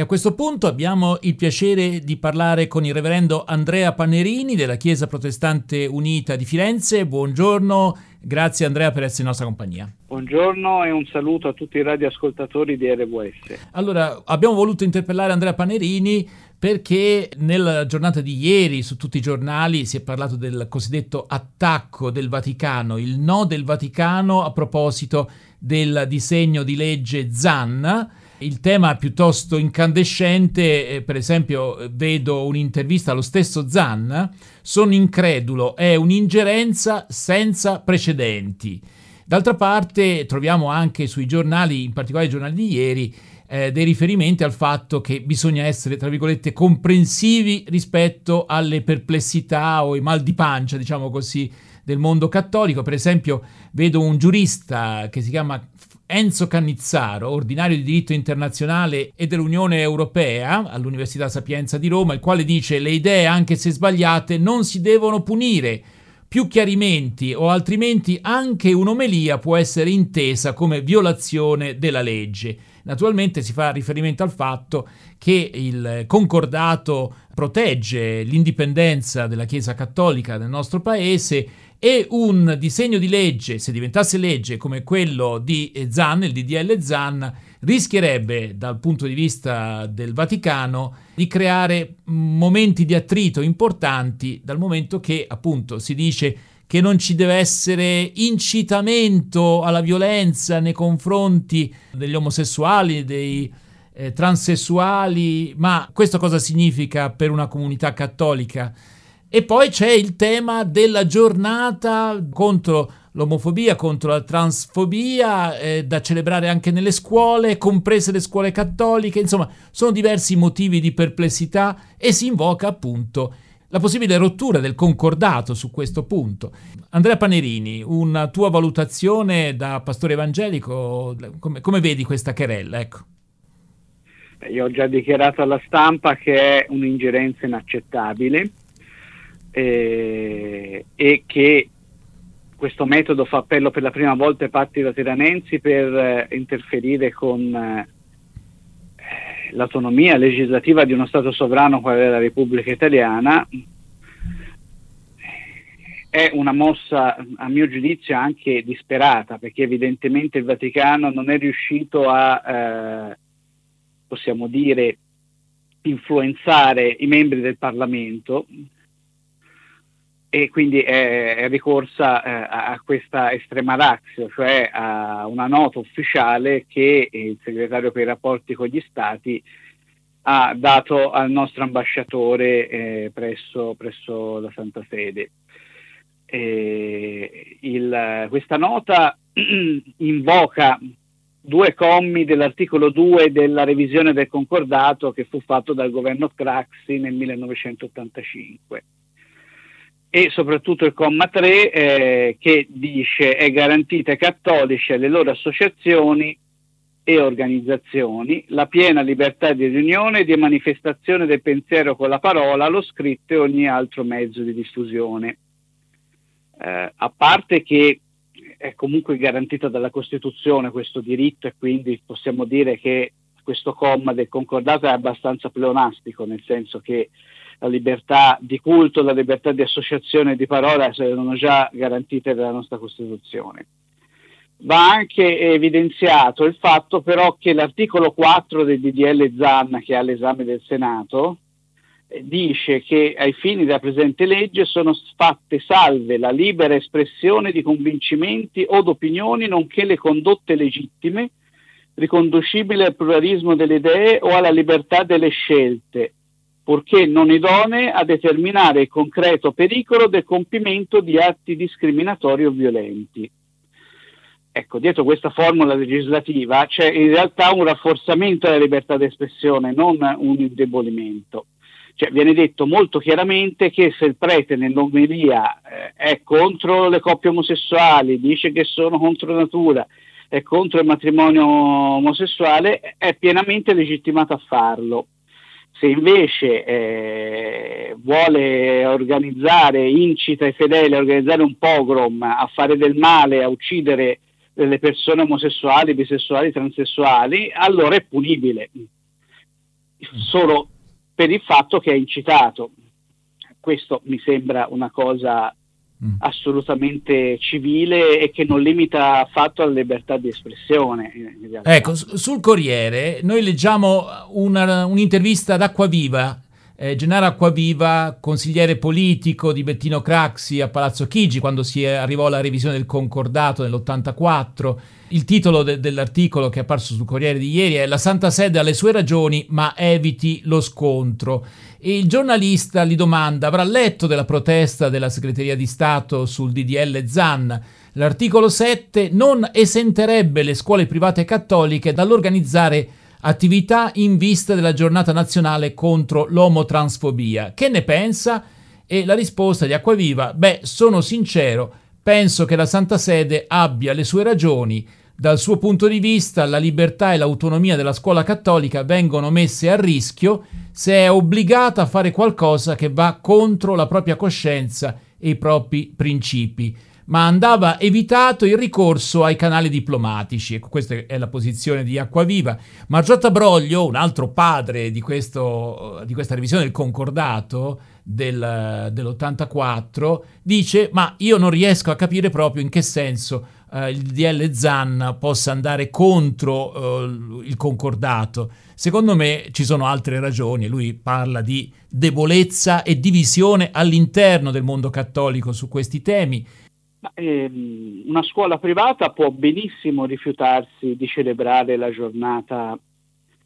E a questo punto abbiamo il piacere di parlare con il reverendo Andrea Pannerini della Chiesa Protestante Unita di Firenze. Buongiorno, grazie Andrea per essere in nostra compagnia. Buongiorno e un saluto a tutti i radioascoltatori di RWS. Allora, abbiamo voluto interpellare Andrea Pannerini perché nella giornata di ieri su tutti i giornali si è parlato del cosiddetto attacco del Vaticano, il no del Vaticano a proposito del disegno di legge Zanna. Il tema è piuttosto incandescente, eh, per esempio vedo un'intervista allo stesso Zanna, sono incredulo, è un'ingerenza senza precedenti. D'altra parte troviamo anche sui giornali, in particolare i giornali di ieri, eh, dei riferimenti al fatto che bisogna essere, tra virgolette, comprensivi rispetto alle perplessità o i mal di pancia, diciamo così, del mondo cattolico. Per esempio, vedo un giurista che si chiama Enzo Cannizzaro, ordinario di diritto internazionale e dell'Unione Europea all'Università Sapienza di Roma, il quale dice le idee, anche se sbagliate, non si devono punire. Più chiarimenti o altrimenti anche un'omelia può essere intesa come violazione della legge. Naturalmente si fa riferimento al fatto che il concordato protegge l'indipendenza della Chiesa Cattolica nel nostro paese e un disegno di legge, se diventasse legge come quello di Zan, il DDL Zan, rischierebbe dal punto di vista del Vaticano di creare momenti di attrito importanti dal momento che appunto si dice che non ci deve essere incitamento alla violenza nei confronti degli omosessuali, dei eh, transessuali, ma questo cosa significa per una comunità cattolica? E poi c'è il tema della giornata contro l'omofobia, contro la transfobia, eh, da celebrare anche nelle scuole, comprese le scuole cattoliche, insomma, sono diversi motivi di perplessità e si invoca appunto la possibile rottura del concordato su questo punto. Andrea Panerini, una tua valutazione da pastore evangelico, come, come vedi questa querella? Ecco. Io ho già dichiarato alla stampa che è un'ingerenza inaccettabile eh, e che questo metodo fa appello per la prima volta ai patti lateranensi per eh, interferire con eh, l'autonomia legislativa di uno Stato sovrano quale è la Repubblica Italiana. È una mossa, a mio giudizio, anche disperata, perché evidentemente il Vaticano non è riuscito a, eh, possiamo dire, influenzare i membri del Parlamento e quindi è, è ricorsa eh, a questa estrema razio, cioè a una nota ufficiale che il segretario per i rapporti con gli stati ha dato al nostro ambasciatore eh, presso, presso, la Santa Sede. Il, questa nota invoca due commi dell'articolo 2 della revisione del concordato che fu fatto dal governo Craxi nel 1985 e soprattutto il comma 3 eh, che dice è garantita ai cattolici e alle loro associazioni e organizzazioni la piena libertà di riunione e di manifestazione del pensiero con la parola, lo scritto e ogni altro mezzo di diffusione. Eh, a parte che è comunque garantito dalla Costituzione questo diritto e quindi possiamo dire che questo comma del concordato è abbastanza pleonastico, nel senso che la libertà di culto, la libertà di associazione e di parola sono già garantite dalla nostra Costituzione. Va anche evidenziato il fatto però che l'articolo 4 del DDL ZAN che è all'esame del Senato dice che ai fini della presente legge sono fatte salve la libera espressione di convincimenti o d'opinioni nonché le condotte legittime riconducibili al pluralismo delle idee o alla libertà delle scelte purché non idonee a determinare il concreto pericolo del compimento di atti discriminatori o violenti. Ecco, dietro questa formula legislativa c'è in realtà un rafforzamento della libertà d'espressione, non un indebolimento. Cioè, viene detto molto chiaramente che se il prete nell'omelia eh, è contro le coppie omosessuali, dice che sono contro natura, è contro il matrimonio omosessuale, è pienamente legittimato a farlo. Se invece eh, vuole organizzare, incita i fedeli a organizzare un pogrom, a fare del male, a uccidere delle persone omosessuali, bisessuali, transessuali, allora è punibile. solo per il fatto che ha incitato. Questo mi sembra una cosa mm. assolutamente civile e che non limita affatto la libertà di espressione. Ecco, sul Corriere noi leggiamo una, un'intervista ad Acquaviva eh, Gennaro Acquaviva, consigliere politico di Bettino Craxi a Palazzo Chigi quando si arrivò alla revisione del concordato nell'84. Il titolo de- dell'articolo che è apparso sul Corriere di ieri è La Santa Sede ha le sue ragioni, ma eviti lo scontro. E il giornalista gli domanda: avrà letto della protesta della Segreteria di Stato sul DDL ZAN? L'articolo 7 non esenterebbe le scuole private cattoliche dall'organizzare attività in vista della giornata nazionale contro l'omotransfobia. Che ne pensa? E la risposta di Acquaviva, beh, sono sincero, penso che la Santa Sede abbia le sue ragioni. Dal suo punto di vista, la libertà e l'autonomia della scuola cattolica vengono messe a rischio se è obbligata a fare qualcosa che va contro la propria coscienza e i propri principi ma andava evitato il ricorso ai canali diplomatici. Ecco, questa è la posizione di Acquaviva. Margiotta Broglio, un altro padre di, questo, di questa revisione del concordato del, dell'84, dice ma io non riesco a capire proprio in che senso eh, il DL Zan possa andare contro eh, il concordato. Secondo me ci sono altre ragioni, lui parla di debolezza e divisione all'interno del mondo cattolico su questi temi una scuola privata può benissimo rifiutarsi di celebrare la giornata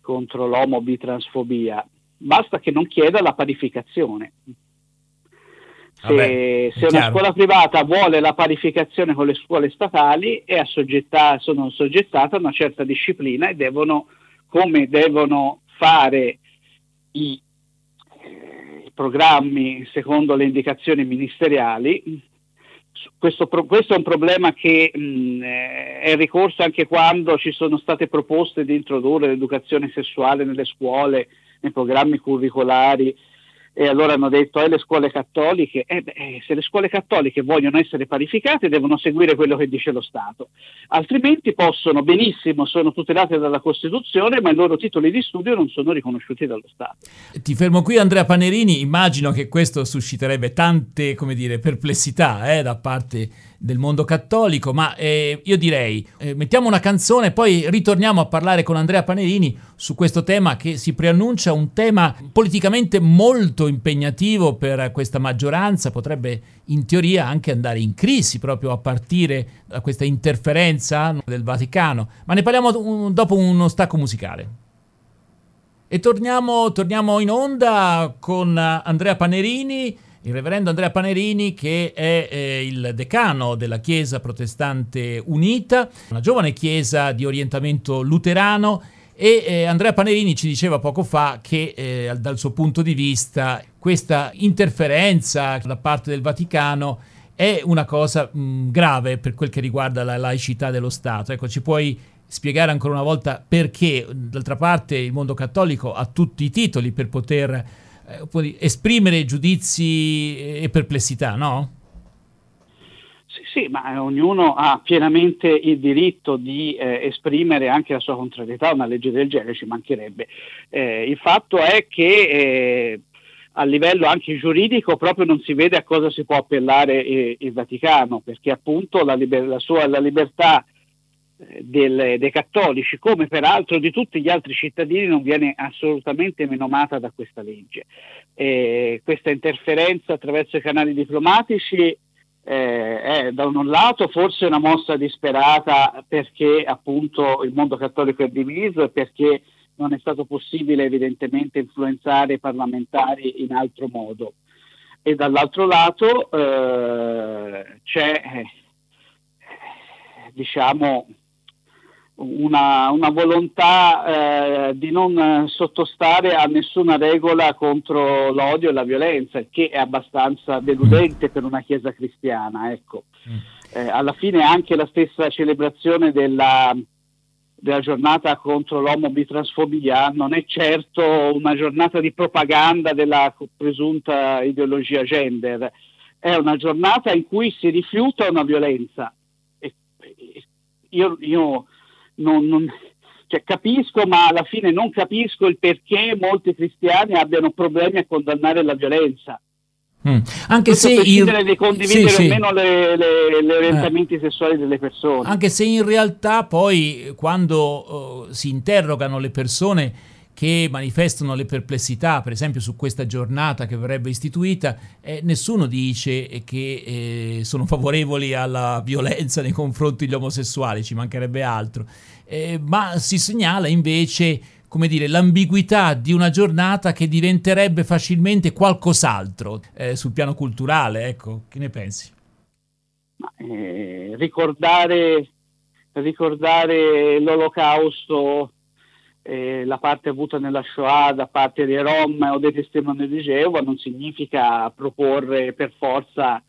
contro l'omobitransfobia, basta che non chieda la parificazione. Se, Vabbè, se una scuola privata vuole la parificazione con le scuole statali è assoggetta, sono soggettate a una certa disciplina e devono, come devono fare i, eh, i programmi secondo le indicazioni ministeriali, questo, questo, è un problema che mh, è ricorso anche quando ci sono state proposte di introdurre l'educazione sessuale nelle scuole, nei programmi curricolari e allora hanno detto eh, le scuole cattoliche, eh, beh, eh, se le scuole cattoliche vogliono essere parificate devono seguire quello che dice lo Stato, altrimenti possono benissimo, sono tutelate dalla Costituzione, ma i loro titoli di studio non sono riconosciuti dallo Stato. Ti fermo qui Andrea Panerini, immagino che questo susciterebbe tante come dire, perplessità eh, da parte del mondo cattolico, ma eh, io direi eh, mettiamo una canzone e poi ritorniamo a parlare con Andrea Panerini su questo tema che si preannuncia un tema politicamente molto impegnativo per questa maggioranza, potrebbe in teoria anche andare in crisi proprio a partire da questa interferenza del Vaticano, ma ne parliamo un, dopo uno stacco musicale. E torniamo, torniamo in onda con Andrea Panerini il reverendo Andrea Panerini che è eh, il decano della Chiesa Protestante Unita, una giovane chiesa di orientamento luterano e eh, Andrea Panerini ci diceva poco fa che eh, dal suo punto di vista questa interferenza da parte del Vaticano è una cosa mh, grave per quel che riguarda la laicità dello Stato. Ecco, ci puoi spiegare ancora una volta perché, d'altra parte, il mondo cattolico ha tutti i titoli per poter eh, esprimere giudizi e perplessità, no? Sì, sì, ma ognuno ha pienamente il diritto di eh, esprimere anche la sua contrarietà a una legge del genere, ci mancherebbe. Eh, il fatto è che eh, a livello anche giuridico proprio non si vede a cosa si può appellare eh, il Vaticano, perché appunto la, liber- la sua la libertà del, dei cattolici, come peraltro di tutti gli altri cittadini, non viene assolutamente menomata da questa legge. Eh, questa interferenza attraverso i canali diplomatici eh, è da un lato forse una mossa disperata perché appunto il mondo cattolico è diviso e perché non è stato possibile evidentemente influenzare i parlamentari in altro modo. E dall'altro lato eh, c'è eh, diciamo una, una volontà eh, di non sottostare a nessuna regola contro l'odio e la violenza, che è abbastanza deludente per una Chiesa cristiana. Ecco. Mm. Eh, alla fine anche la stessa celebrazione della, della giornata contro l'omobitransfobia non è certo una giornata di propaganda della presunta ideologia gender, è una giornata in cui si rifiuta una violenza. E, io, io non, non, Cioè, capisco, ma alla fine non capisco il perché molti cristiani abbiano problemi a condannare la violenza. Mm. Anche Questo se il... di condividere sì, o meno le, le, le orientamenti eh. sessuali delle persone. Anche se in realtà poi quando uh, si interrogano le persone che manifestano le perplessità, per esempio su questa giornata che verrebbe istituita, eh, nessuno dice che eh, sono favorevoli alla violenza nei confronti degli omosessuali, ci mancherebbe altro, eh, ma si segnala invece come dire, l'ambiguità di una giornata che diventerebbe facilmente qualcos'altro eh, sul piano culturale, ecco, che ne pensi? Eh, ricordare, ricordare l'olocausto eh, la parte avuta nella Shoah da parte dei Rom o dei testimoni di Geova non significa proporre per forza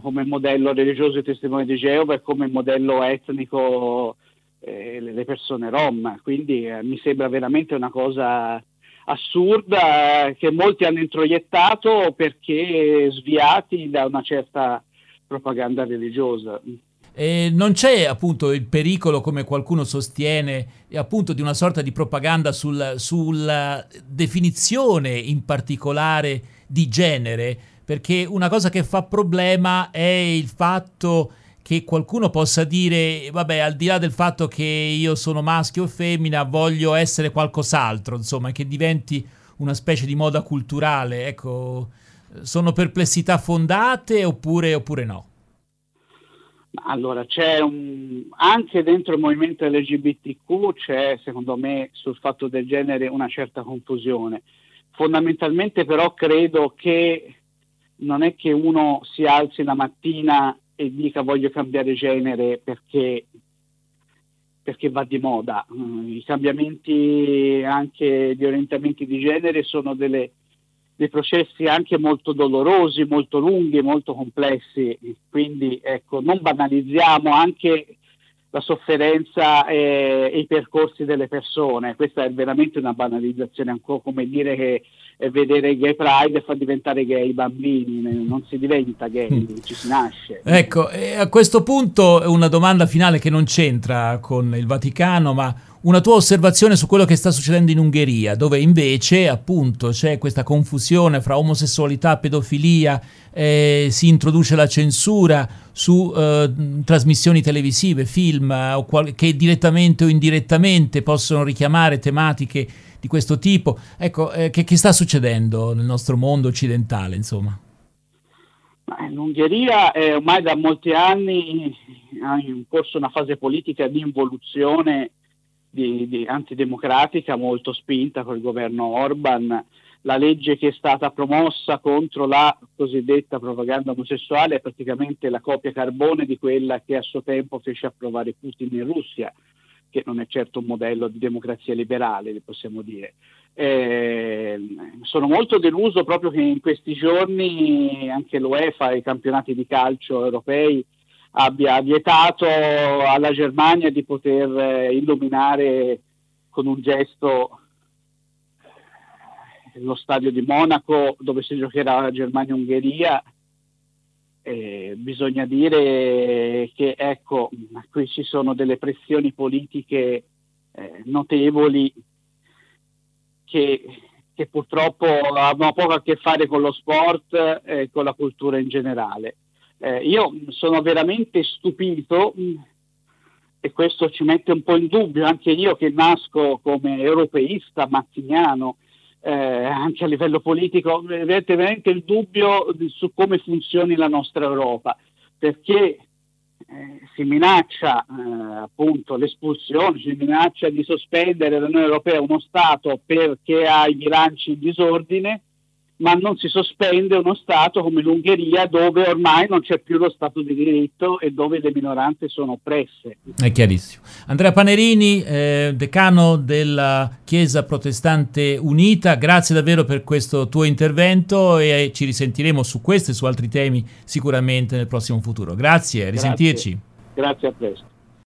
come modello religioso i testimoni di Geova e come modello etnico eh, le persone Rom. Quindi eh, mi sembra veramente una cosa assurda che molti hanno introiettato perché sviati da una certa propaganda religiosa. E non c'è appunto il pericolo, come qualcuno sostiene, appunto di una sorta di propaganda sul, sulla definizione in particolare di genere, perché una cosa che fa problema è il fatto che qualcuno possa dire, vabbè, al di là del fatto che io sono maschio o femmina, voglio essere qualcos'altro, insomma, che diventi una specie di moda culturale. Ecco, sono perplessità fondate oppure, oppure no? Allora, c'è un, anche dentro il movimento LGBTQ c'è, secondo me, sul fatto del genere una certa confusione. Fondamentalmente però credo che non è che uno si alzi la mattina e dica voglio cambiare genere perché, perché va di moda. I cambiamenti anche di orientamenti di genere sono delle dei processi anche molto dolorosi, molto lunghi, molto complessi, quindi ecco, non banalizziamo anche la sofferenza e, e, i percorsi delle persone, questa è veramente una banalizzazione, ancora come dire che vedere gay pride fa diventare gay i bambini, non si diventa gay, mm. ci si nasce. Ecco, a questo punto una domanda finale che non c'entra con il Vaticano, ma una tua osservazione su quello che sta succedendo in Ungheria, dove invece appunto c'è questa confusione fra omosessualità, pedofilia, eh, si introduce la censura su eh, trasmissioni televisive, film eh, che direttamente o indirettamente possono richiamare tematiche di questo tipo. Ecco, eh, che, che sta succedendo nel nostro mondo occidentale, insomma? In Ungheria eh, ormai da molti anni ha in corso una fase politica di involuzione di, di antidemocratica molto spinta col governo Orban. La legge che è stata promossa contro la cosiddetta propaganda omosessuale è praticamente la copia carbone di quella che a suo tempo fece approvare Putin in Russia, che non è certo un modello di democrazia liberale, possiamo dire. Eh, sono molto deluso proprio che in questi giorni anche l'UEFA e i campionati di calcio europei abbia vietato alla Germania di poter eh, illuminare con un gesto lo stadio di Monaco dove si giocherà la Germania-Ungheria. Eh, bisogna dire che ecco, qui ci sono delle pressioni politiche eh, notevoli che, che, purtroppo hanno poco a che fare con lo sport e con la cultura in generale. Eh, io sono veramente stupito e questo ci mette un po' in dubbio, anche io che nasco come europeista, mazziniano, eh, anche a livello politico, avete veramente il dubbio su come funzioni la nostra Europa, perché eh, si minaccia eh, appunto l'espulsione, si minaccia di sospendere dall'Unione Europea uno Stato perché ha i bilanci in disordine ma non si sospende uno Stato come l'Ungheria dove ormai non c'è più lo Stato di diritto e dove le minoranze sono oppresse. È chiarissimo. Andrea Panerini, eh, decano della Chiesa Protestante Unita, grazie davvero per questo tuo intervento e ci risentiremo su questo e su altri temi sicuramente nel prossimo futuro. Grazie, risentirci. Grazie, grazie a presto.